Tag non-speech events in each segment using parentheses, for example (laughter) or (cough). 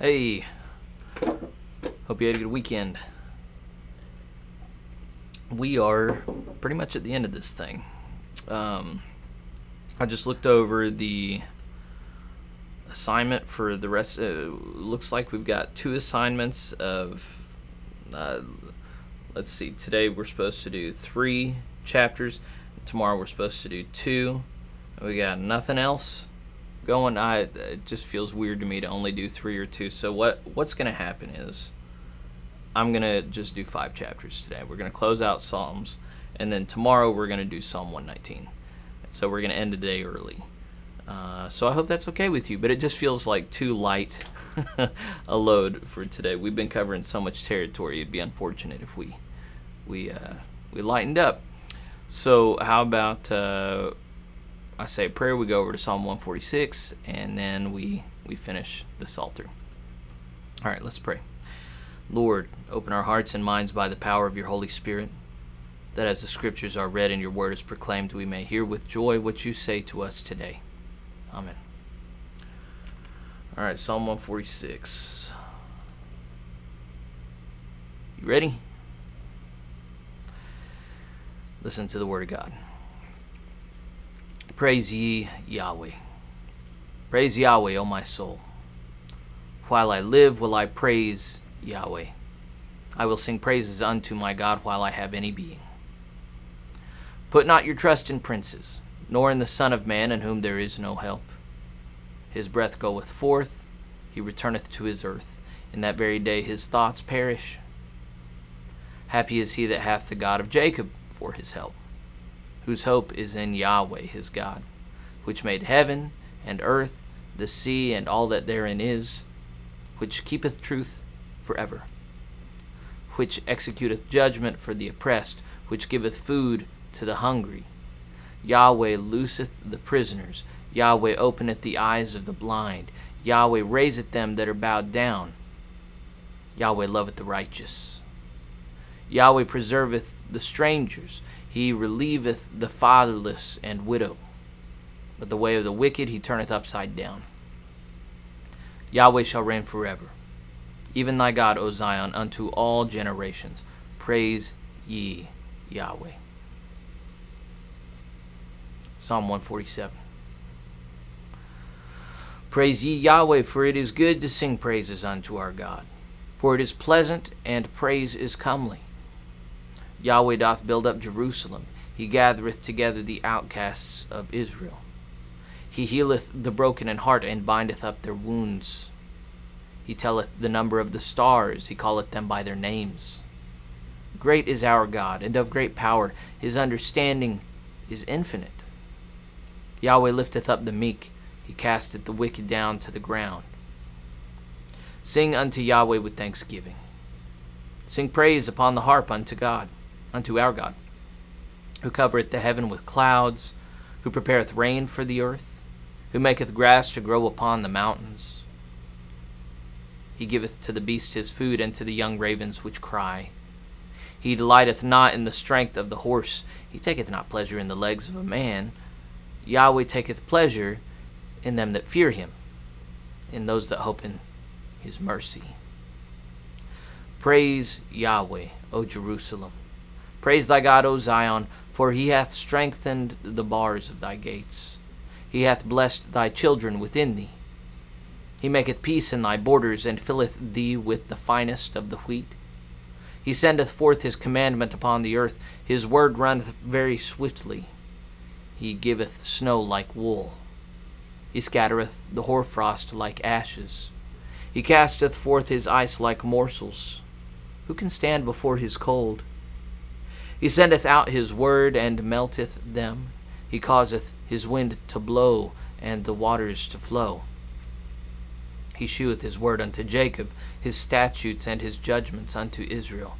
Hey, hope you had a good weekend. We are pretty much at the end of this thing. Um, I just looked over the assignment for the rest. Uh, looks like we've got two assignments of. Uh, let's see. Today we're supposed to do three chapters. Tomorrow we're supposed to do two. We got nothing else going. I it just feels weird to me to only do three or two. So what what's gonna happen is I'm gonna just do five chapters today. We're gonna close out Psalms, and then tomorrow we're gonna do Psalm 119. So we're gonna end the day early. Uh, so I hope that's okay with you, but it just feels like too light (laughs) a load for today. We've been covering so much territory; it'd be unfortunate if we we uh, we lightened up. So how about uh, I say a prayer, we go over to Psalm 146, and then we we finish the Psalter. All right, let's pray. Lord, open our hearts and minds by the power of your Holy Spirit, that as the Scriptures are read and your word is proclaimed, we may hear with joy what you say to us today. Amen. All right, Psalm 146. You ready? Listen to the Word of God. Praise ye Yahweh. Praise Yahweh, O my soul. While I live, will I praise Yahweh. I will sing praises unto my God while I have any being. Put not your trust in princes, nor in the Son of Man, in whom there is no help. His breath goeth forth, he returneth to his earth. In that very day his thoughts perish. Happy is he that hath the God of Jacob for his help, whose hope is in Yahweh his God, which made heaven and earth, the sea, and all that therein is, which keepeth truth forever, which executeth judgment for the oppressed, which giveth food to the hungry. Yahweh looseth the prisoners. Yahweh openeth the eyes of the blind. Yahweh raiseth them that are bowed down. Yahweh loveth the righteous. Yahweh preserveth the strangers. He relieveth the fatherless and widow. But the way of the wicked he turneth upside down. Yahweh shall reign forever. Even thy God, O Zion, unto all generations. Praise ye Yahweh. Psalm 147. Praise ye Yahweh, for it is good to sing praises unto our God. For it is pleasant, and praise is comely. Yahweh doth build up Jerusalem. He gathereth together the outcasts of Israel. He healeth the broken in heart, and bindeth up their wounds. He telleth the number of the stars, he calleth them by their names. Great is our God, and of great power. His understanding is infinite. Yahweh lifteth up the meek, he casteth the wicked down to the ground. Sing unto Yahweh with thanksgiving. Sing praise upon the harp unto God, unto our God, who covereth the heaven with clouds, who prepareth rain for the earth, who maketh grass to grow upon the mountains. He giveth to the beast his food, and to the young ravens which cry. He delighteth not in the strength of the horse, he taketh not pleasure in the legs of a man. Yahweh taketh pleasure in them that fear him, in those that hope in his mercy. Praise Yahweh, O Jerusalem. Praise thy God, O Zion, for he hath strengthened the bars of thy gates. He hath blessed thy children within thee. He maketh peace in thy borders, and filleth thee with the finest of the wheat. He sendeth forth his commandment upon the earth, his word runneth very swiftly. He giveth snow like wool. He scattereth the hoarfrost like ashes. He casteth forth his ice like morsels. Who can stand before his cold? He sendeth out his word and melteth them. He causeth his wind to blow and the waters to flow. He sheweth his word unto Jacob, his statutes and his judgments unto Israel.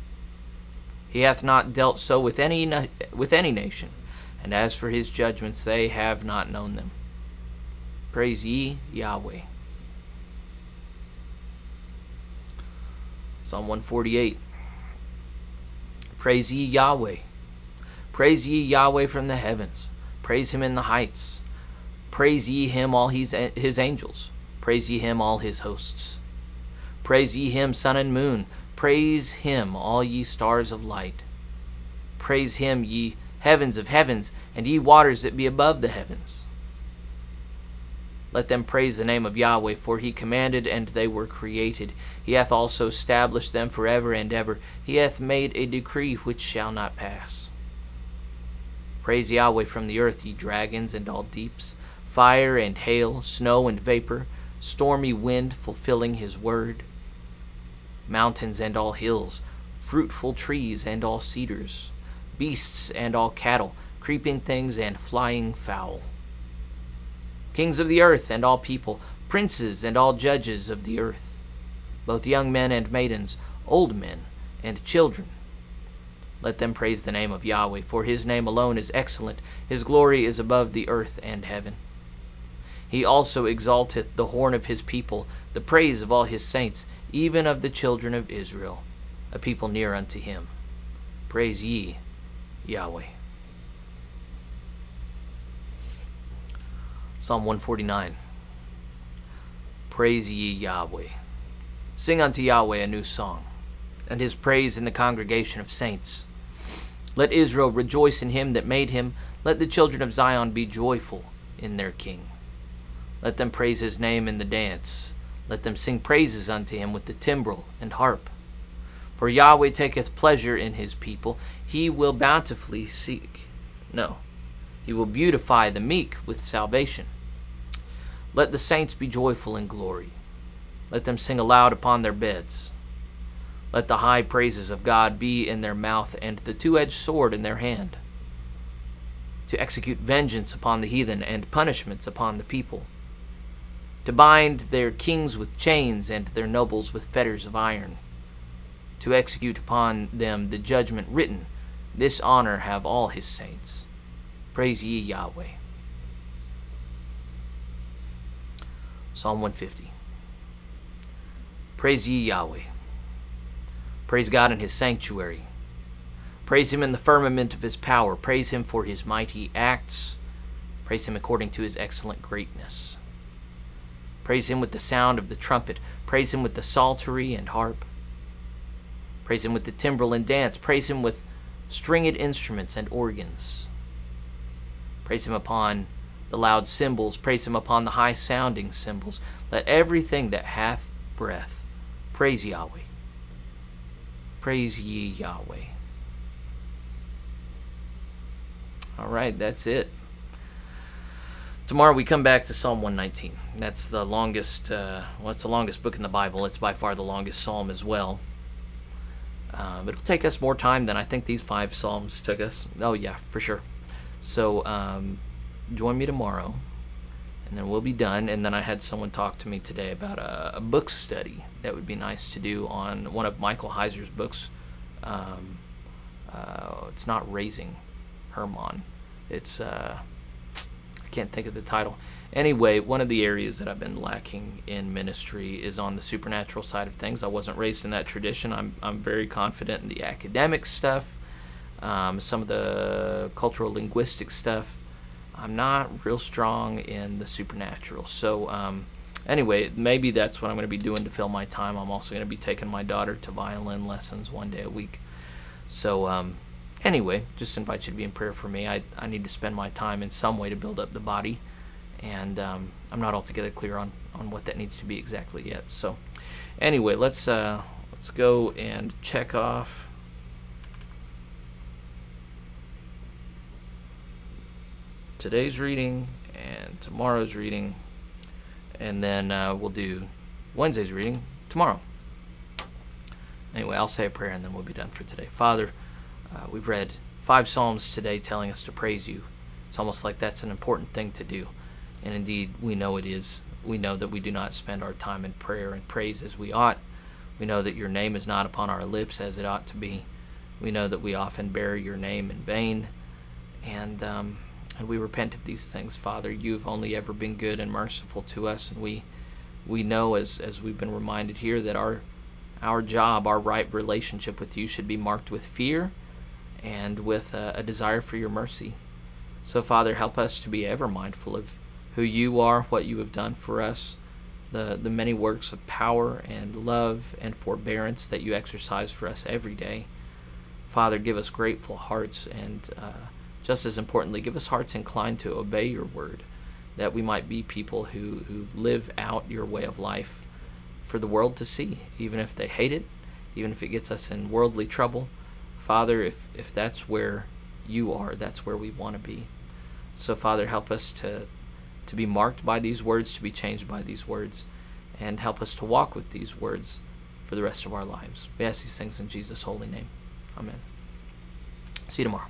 He hath not dealt so with any with any nation, and as for his judgments, they have not known them. Praise ye Yahweh. Psalm 148. Praise ye Yahweh. Praise ye Yahweh from the heavens. Praise him in the heights. Praise ye him, all his, his angels. Praise ye him, all his hosts. Praise ye him, sun and moon. Praise him, all ye stars of light. Praise him, ye heavens of heavens, and ye waters that be above the heavens. Let them praise the name of Yahweh, for he commanded, and they were created. He hath also established them for ever and ever. He hath made a decree which shall not pass. Praise Yahweh from the earth, ye dragons and all deeps, fire and hail, snow and vapor, stormy wind fulfilling his word, mountains and all hills, fruitful trees and all cedars, beasts and all cattle, creeping things and flying fowl kings of the earth and all people, princes and all judges of the earth, both young men and maidens, old men and children. Let them praise the name of Yahweh, for his name alone is excellent, his glory is above the earth and heaven. He also exalteth the horn of his people, the praise of all his saints, even of the children of Israel, a people near unto him. Praise ye Yahweh. Psalm 149 Praise ye Yahweh. Sing unto Yahweh a new song, and his praise in the congregation of saints. Let Israel rejoice in him that made him. Let the children of Zion be joyful in their king. Let them praise his name in the dance. Let them sing praises unto him with the timbrel and harp. For Yahweh taketh pleasure in his people. He will bountifully seek. No, he will beautify the meek with salvation. Let the saints be joyful in glory. Let them sing aloud upon their beds. Let the high praises of God be in their mouth and the two edged sword in their hand, to execute vengeance upon the heathen and punishments upon the people, to bind their kings with chains and their nobles with fetters of iron, to execute upon them the judgment written. This honor have all his saints. Praise ye Yahweh. Psalm 150. Praise ye Yahweh. Praise God in his sanctuary. Praise him in the firmament of his power. Praise him for his mighty acts. Praise him according to his excellent greatness. Praise him with the sound of the trumpet. Praise him with the psaltery and harp. Praise him with the timbrel and dance. Praise him with stringed instruments and organs. Praise him upon the loud cymbals, praise him upon the high sounding cymbals. Let everything that hath breath praise Yahweh. Praise ye Yahweh. All right, that's it. Tomorrow we come back to Psalm 119. That's the longest, uh, well, it's the longest book in the Bible. It's by far the longest psalm as well. Um, it'll take us more time than I think these five psalms took us. Oh, yeah, for sure. So, um, join me tomorrow, and then we'll be done. And then I had someone talk to me today about a, a book study that would be nice to do on one of Michael Heiser's books. Um, uh, it's not Raising Hermon. It's uh, I can't think of the title. Anyway, one of the areas that I've been lacking in ministry is on the supernatural side of things. I wasn't raised in that tradition. I'm I'm very confident in the academic stuff, um, some of the cultural linguistic stuff. I'm not real strong in the supernatural. So, um, anyway, maybe that's what I'm going to be doing to fill my time. I'm also going to be taking my daughter to violin lessons one day a week. So, um, anyway, just invite you to be in prayer for me. I, I need to spend my time in some way to build up the body, and um, I'm not altogether clear on, on what that needs to be exactly yet. So, anyway, let's uh, let's go and check off today's reading and tomorrow's reading, and then uh, we'll do Wednesday's reading tomorrow. Anyway, I'll say a prayer and then we'll be done for today. Father, uh, we've read five Psalms today telling us to praise you. It's almost like that's an important thing to do. And indeed, we know it is. We know that we do not spend our time in prayer and praise as we ought. We know that your name is not upon our lips as it ought to be. We know that we often bear your name in vain. And um, and we repent of these things, Father. You've only ever been good and merciful to us, and we we know as as we've been reminded here that our our job, our right relationship with you should be marked with fear and with a, a desire for your mercy. So, Father, help us to be ever mindful of who you are, what you have done for us, the, the many works of power and love and forbearance that you exercise for us every day. Father, give us grateful hearts and uh, just as importantly, give us hearts inclined to obey your word, that we might be people who, who live out your way of life for the world to see, even if they hate it, even if it gets us in worldly trouble. Father, if, if that's where you are, that's where we want to be. So, Father, help us to, to be marked by these words, to be changed by these words, and help us to walk with these words for the rest of our lives. We ask these things in Jesus' holy name. Amen. See you tomorrow.